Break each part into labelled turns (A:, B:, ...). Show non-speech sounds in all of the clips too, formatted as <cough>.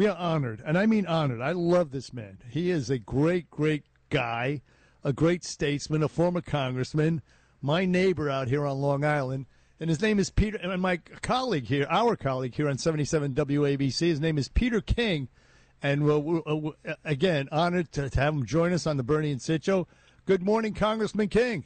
A: We are honored, and I mean honored. I love this man. He is a great, great guy, a great statesman, a former congressman, my neighbor out here on Long Island. And his name is Peter, and my colleague here, our colleague here on 77 WABC, his name is Peter King. And we're, we're, uh, uh, again, honored to, to have him join us on the Bernie and Sid show. Good morning, Congressman King.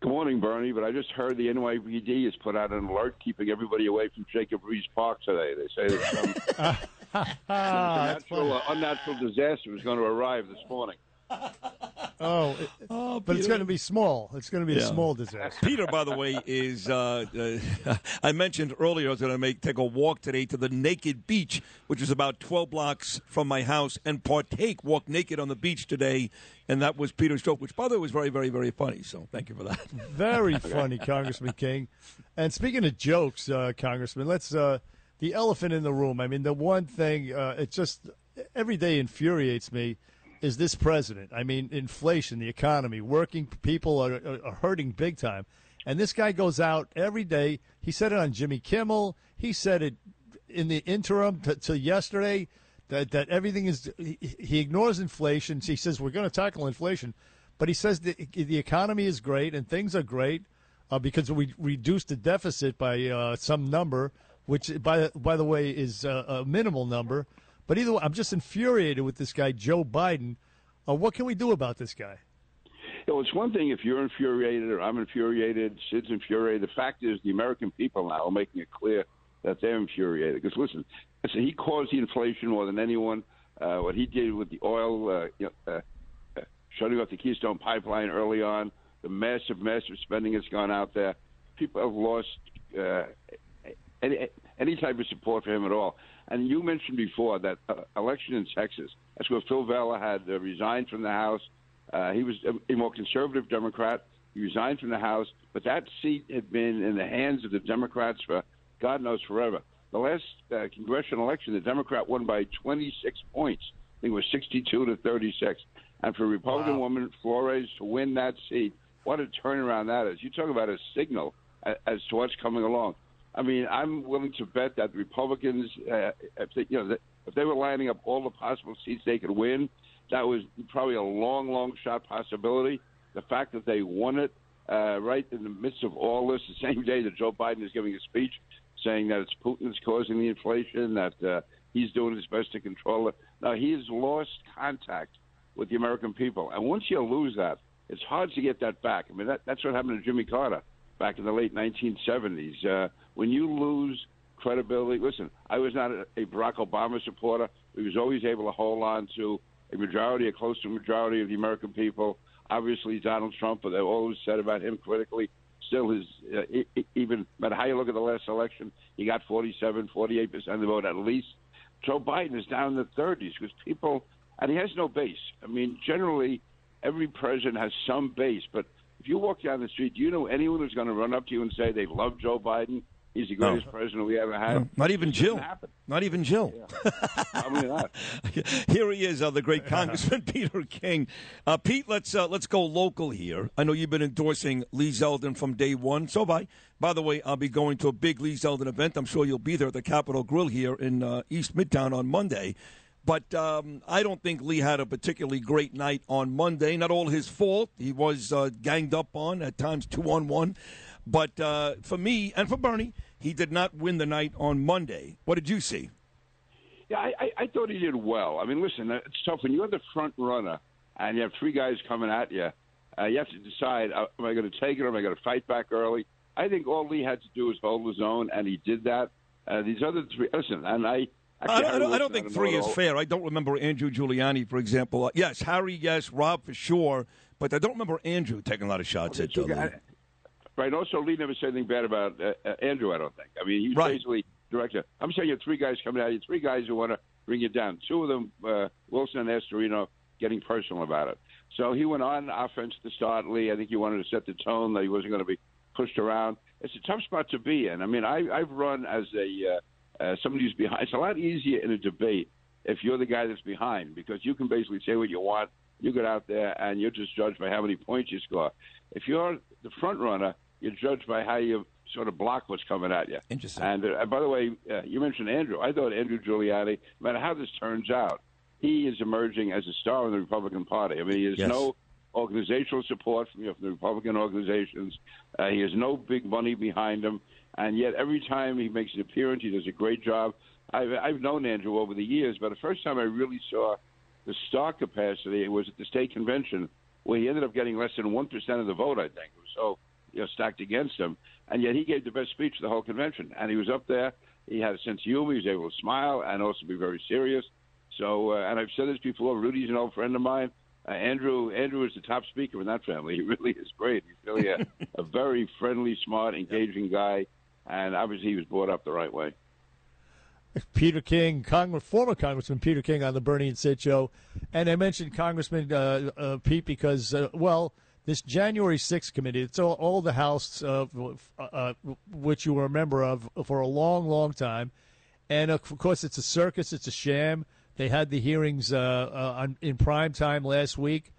B: Good morning, Bernie. But I just heard the NYPD has put out an alert keeping everybody away from Jacob Riis Park today. They say that some, <laughs> some unnatural, uh, unnatural disaster is going to arrive this morning. <laughs>
A: Oh, it, oh but it's going to be small. It's going to be yeah. a small disaster.
C: Peter, by the way, is uh, uh, <laughs> I mentioned earlier I was going to make take a walk today to the Naked Beach, which is about 12 blocks from my house, and partake walk naked on the beach today, and that was Peter's joke, which by the way was very, very, very funny. So thank you for that.
A: Very <laughs> funny, Congressman King. And speaking of jokes, uh, Congressman, let's uh, the elephant in the room. I mean, the one thing uh, it just every day infuriates me is this president. I mean, inflation, the economy, working people are, are, hurting big time. And this guy goes out every day. He said it on Jimmy Kimmel. He said it in the interim to yesterday that, that everything is. He, he ignores inflation. He says we're going to tackle inflation, but he says the, the economy is great and things are great uh, because we reduced the deficit by uh, some number, which by by the way is uh, a minimal number. But either way, I'm just infuriated with this guy, Joe Biden. Uh, what can we do about this guy?
B: Well, it's one thing if you're infuriated or I'm infuriated, Sid's infuriated. The fact is, the American people now are making it clear that they're infuriated. Because listen, he caused the inflation more than anyone. Uh, what he did with the oil, uh, you know, uh, uh, shutting off the Keystone Pipeline early on, the massive, massive spending that's gone out there. People have lost uh, any type of support for him at all. And you mentioned before that uh, election in Texas, that's where Phil Vela had uh, resigned from the House. Uh, he was a, a more conservative Democrat. He resigned from the House, but that seat had been in the hands of the Democrats for God knows forever. The last uh, congressional election, the Democrat won by 26 points. I think it was 62 to 36. And for Republican wow. woman Flores to win that seat, what a turnaround that is. You talk about a signal as to what's coming along. I mean, I'm willing to bet that the Republicans, uh, if they, you know, if they were lining up all the possible seats they could win, that was probably a long, long shot possibility. The fact that they won it uh, right in the midst of all this, the <laughs> same day that Joe Biden is giving a speech saying that it's Putin that's causing the inflation, that uh, he's doing his best to control it. Now he has lost contact with the American people, and once you lose that, it's hard to get that back. I mean, that, that's what happened to Jimmy Carter back in the late 1970s. Uh, when you lose credibility, listen, I was not a, a Barack Obama supporter. He was always able to hold on to a majority, a close to majority of the American people. Obviously, Donald Trump, but they always said about him critically. Still, his uh, even no matter how you look at the last election, he got 47, 48 percent of the vote at least. Joe Biden is down in the 30s because people, and he has no base. I mean, generally, every president has some base, but if you walk down the street, do you know anyone who's going to run up to you and say they love Joe Biden? He's the greatest no. president we ever had. No,
C: not even Jill. Not even Jill.
B: Yeah. not. <laughs>
C: here he is, uh, the great Congressman <laughs> Peter King. Uh, Pete, let's uh, let's go local here. I know you've been endorsing Lee Zeldin from day one. So by by the way, I'll be going to a big Lee Zeldin event. I'm sure you'll be there at the Capital Grille here in uh, East Midtown on Monday. But um, I don't think Lee had a particularly great night on Monday. Not all his fault. He was uh, ganged up on at times, two on one. But uh, for me and for Bernie, he did not win the night on Monday. What did you see?
B: Yeah, I, I thought he did well. I mean, listen, it's tough when you're the front runner and you have three guys coming at you. Uh, you have to decide: uh, Am I going to take it, or am I going to fight back early? I think all Lee had to do was hold his own, and he did that. Uh, these other three, listen, and I
C: I, I, don't, I don't think three is fair. I don't remember Andrew Giuliani, for example. Uh, yes, Harry, yes, Rob for sure, but I don't remember Andrew taking a lot of shots at Joe.
B: Right. Also, Lee never said anything bad about uh, uh, Andrew. I don't think. I mean, he's right. basically director. I'm saying you have three guys coming at you, three guys who want to bring you down. Two of them, uh, Wilson and Astorino, getting personal about it. So he went on offense to start. Lee, I think he wanted to set the tone that he wasn't going to be pushed around. It's a tough spot to be in. I mean, I, I've run as a uh, somebody who's behind. It's a lot easier in a debate if you're the guy that's behind because you can basically say what you want. You get out there and you're just judged by how many points you score. If you're the front runner, you're judged by how you sort of block what's coming at you.
C: Interesting.
B: And uh, by the way, uh, you mentioned Andrew. I thought Andrew Giuliani, no matter how this turns out, he is emerging as a star in the Republican Party. I mean, he has
C: Yes.
B: no organizational support from, the Republican organizations. Uh, he has no big money behind him, and yet every time he makes an appearance, he does a great job. I've, I've known Andrew over the years, but the first time I really saw the star capacity was at the state convention, where he ended up getting less than one percent of the vote. I think it was so you know stacked against him, and yet he gave the best speech of the whole convention. And he was up there. He had a sense of humor. He was able to smile and also be very serious. So, uh, and I've said this before. Rudy's an old friend of mine. Uh, Andrew Andrew is the top speaker in that family. <laughs> He really is great. He's really a, <laughs> a very friendly, smart, engaging guy, and obviously he was brought up the right way.
A: Peter King, Congress, former Congressman Peter King on the Bernie and Sid show, and I mentioned Congressman uh, uh, Pete because, uh, well, this January 6th committee, it's all, all the House, uh, uh, which you were a member of for a long, long time, and of course it's a circus, it's a sham. They had the hearings uh, uh, on, in prime time last week.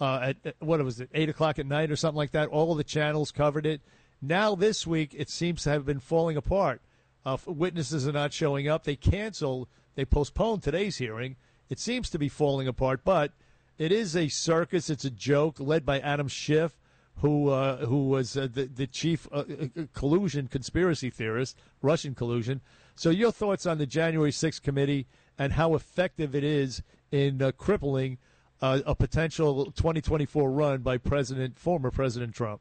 A: Uh, at, at what was it, eight o'clock at night or something like that. All the channels covered it. Now this week, it seems to have been falling apart. Uh, witnesses are not showing up. They canceled, they postponed today's hearing. It seems to be falling apart, but it is a circus. It's a joke led by Adam Schiff, who uh, who was uh, the the chief uh, uh, collusion conspiracy theorist, Russian collusion. So your thoughts on the January 6th committee and how effective it is in uh, crippling uh, a potential 2024 run by President former President Trump.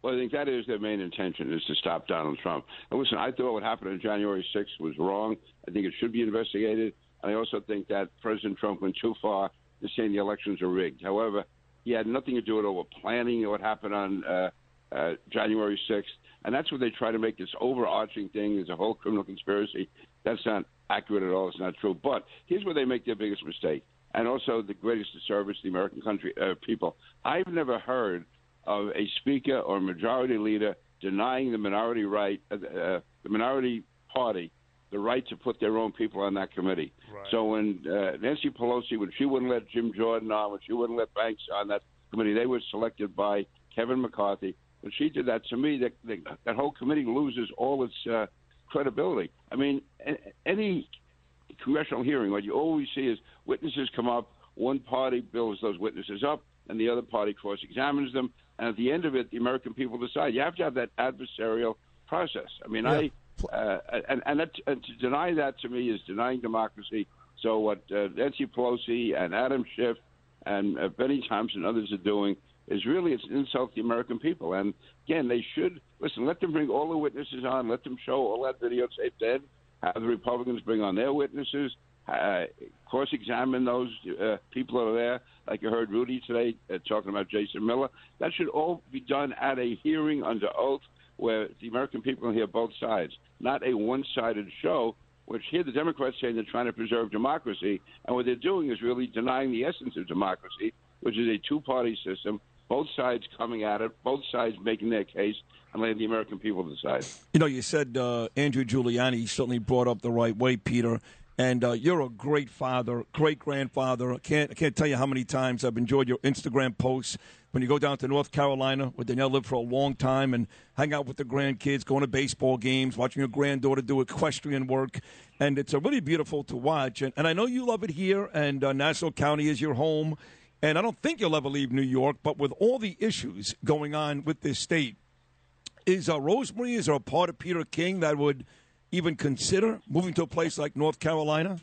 B: Well, I think that is their main intention is to stop Donald Trump. And listen, I thought what happened on January 6th was wrong. I think it should be investigated. And I also think that President Trump went too far in saying the elections are rigged. However, he had nothing to do with over planning what happened on uh, uh, January 6th. And that's what they try to make this overarching thing is a whole criminal conspiracy. That's not accurate at all. It's not true. But here's where they make their biggest mistake, and also the greatest disservice to the American country uh, people. I've never heard of a speaker or majority leader denying the minority right, uh, uh, the minority party, the right to put their own people on that committee.
A: Right.
B: So when uh, Nancy Pelosi, when she wouldn't let Jim Jordan on, when she wouldn't let Banks on that committee, they were selected by Kevin McCarthy. When she did that, to me, that that, that whole committee loses all its uh, credibility. I mean, any congressional hearing, what you always see is witnesses come up, one party builds those witnesses up, and the other party cross examines them. And at the end of it, the American people decide. You have to have that adversarial process. I mean,
A: Yeah.
B: I uh, and and, that, and to deny that to me is denying democracy. So what uh, Nancy Pelosi and Adam Schiff and uh, Benny Thompson and others are doing is really it's an insult to the American people. And again, they should listen. Let them bring all the witnesses on. Let them show all that videotape. Then have the Republicans bring on their witnesses. Uh, cross-examine those uh, people that are there, like you heard Rudy today uh, talking about Jason Miller. That should all be done at a hearing under oath, where the American people hear both sides, not a one-sided show. Which here the Democrats say they're trying to preserve democracy, and what they're doing is really denying the essence of democracy, which is a two-party system, both sides coming at it, both sides making their case, and letting the American people decide.
C: You know, you said uh, Andrew Giuliani certainly brought up the right way, Peter. And uh, you're a great father, great grandfather. I can't, I can't tell you how many times I've enjoyed your Instagram posts when you go down to North Carolina, where Danielle lived for a long time, and hang out with the grandkids, going to baseball games, watching your granddaughter do equestrian work. And it's uh, really beautiful to watch. And, and I know you love it here, and uh, Nassau County is your home. And I don't think you'll ever leave New York, but with all the issues going on with this state, is uh, Rosemary, is there a part of Peter King that would even consider moving to a place like North Carolina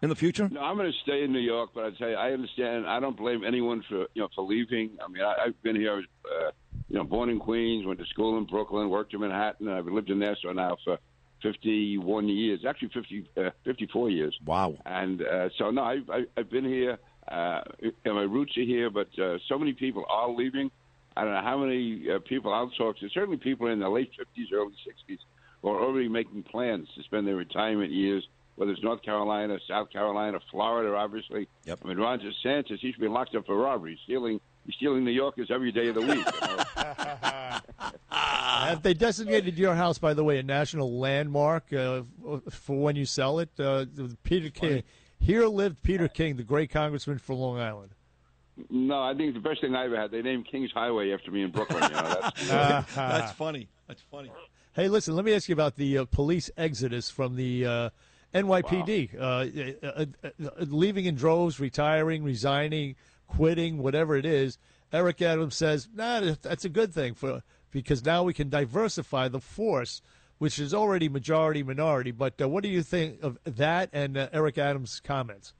C: in the future?
B: No, I'm going to stay in New York, but I tell you, I understand. I don't blame anyone for you know for leaving. I mean, I, I've been here, uh, you know, born in Queens, went to school in Brooklyn, worked in Manhattan, and I've lived in Nassau now for 51 years, actually 50, uh, 54 years.
C: Wow.
B: And uh, so, no, I've, I- I've been here. Uh, and my roots are here, but uh, so many people are leaving. I don't know how many uh, people I'll talk to. Certainly, people in the late 50s, early 60s, who are already making plans to spend their retirement years, whether it's North Carolina, South Carolina, Florida, obviously.
C: Yep.
B: I mean, Ron DeSantis, he should be locked up for robbery, stealing, he's stealing New Yorkers every day of the week. You know? <laughs> <laughs>
A: Have they designated your house, by the way, a national landmark uh, for when you sell it? Uh, Peter King. Here lived Peter King, the great congressman for Long Island.
B: No, I think the best thing I ever had. They named Kings Highway after me in Brooklyn. You know, that's, <laughs>
C: That's funny. That's funny.
A: Hey, listen, let me ask you about the uh, police exodus from the uh, NYPD. Uh, uh, uh, leaving in droves, retiring, resigning, quitting, whatever it is. Eric Adams says, nah, that's a good thing for because now we can diversify the force, which is already majority minority. But uh, what do you think of that and uh, Eric Adams' comments?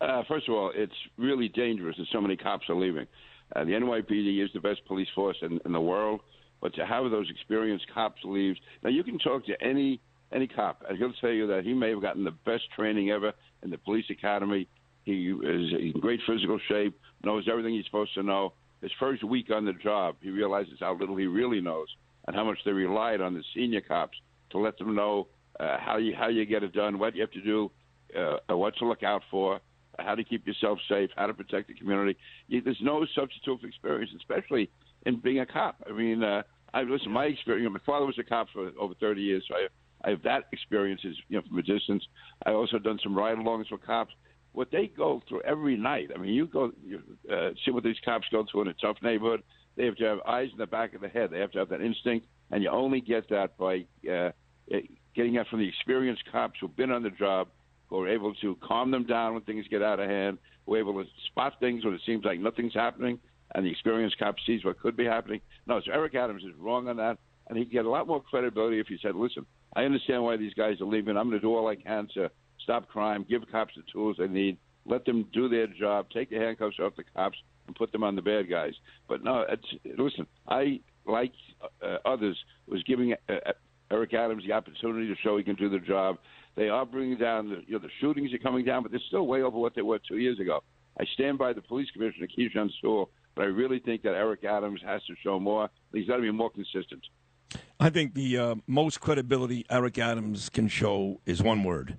B: Uh, first of all, it's really dangerous that so many cops are leaving. Uh, the NYPD is the best police force in, in the world, but to have those experienced cops leave now, you can talk to any any cop, and he'll tell you that he may have gotten the best training ever in the police academy. He is in great physical shape, knows everything he's supposed to know. His first week on the job, he realizes how little he really knows and how much they relied on the senior cops to let them know uh, how you how you get it done, what you have to do, uh, what to look out for, how to keep yourself safe, how to protect the community. There's no substitute for experience, especially in being a cop. I mean, uh, I listen. My experience. My father was a cop for over 30 years, so I, I have that experience, is, you know, from a distance. I also done some ride-alongs for cops. What they go through every night. I mean, you go you, uh, see what these cops go through in a tough neighborhood. They have to have eyes in the back of the head. They have to have that instinct, and you only get that by uh, getting that from the experienced cops who've been on the job who are able to calm them down when things get out of hand, who are able to spot things when it seems like nothing's happening, and the experienced cop sees what could be happening. No, so Eric Adams is wrong on that, and he'd get a lot more credibility if he said, listen, I understand why these guys are leaving. I'm going to do all I can to stop crime, give cops the tools they need, let them do their job, take the handcuffs off the cops, and put them on the bad guys. But no, listen, I, like uh, others, was giving uh, Eric Adams the opportunity to show he can do the job. They are bringing down the you know the shootings are coming down, but they're still way over what they were two years ago. I stand by the police commissioner Keechant Sewell, but I really think that Eric Adams has to show more. He's got to be more consistent.
C: I think the uh, most credibility Eric Adams can show is one word: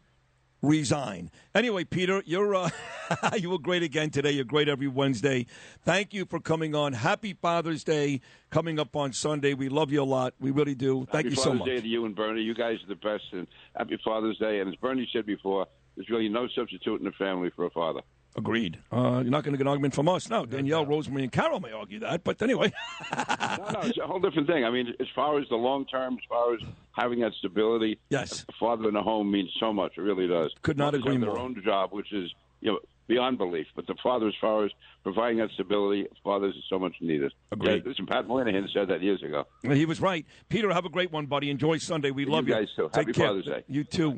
C: resign. Anyway, Peter, you're uh, <laughs> you were great again today. You're great every Wednesday. Thank you for coming on. Happy Father's Day coming up on Sunday. We love you a lot. We really do. Thank
B: happy
C: you
B: Father's
C: so much.
B: Day to you and Bernie. You guys are the best. And happy Father's Day. And as Bernie said before, there's really no substitute in the family for a father.
C: Agreed. Uh, you're not going to get an argument from us. No, Danielle, Rosemary, and Carol may argue that, but anyway. <laughs>
B: no, no, it's a whole different thing. I mean, as far as the long term, as far as having that stability,
C: yes,
B: a father in a home means so much. It really does.
C: Could not agree
B: more. Their own job, which is you know beyond belief, but the father, as far as providing that stability, fathers is so much needed.
C: Agreed.
B: Yeah, listen, Pat Moynihan said that years ago.
C: He was right. Peter, have a great one, buddy. Enjoy Sunday. We
B: you
C: love
B: you. guys too.
C: Take
B: Happy
C: care.
B: Father's Day.
C: You too.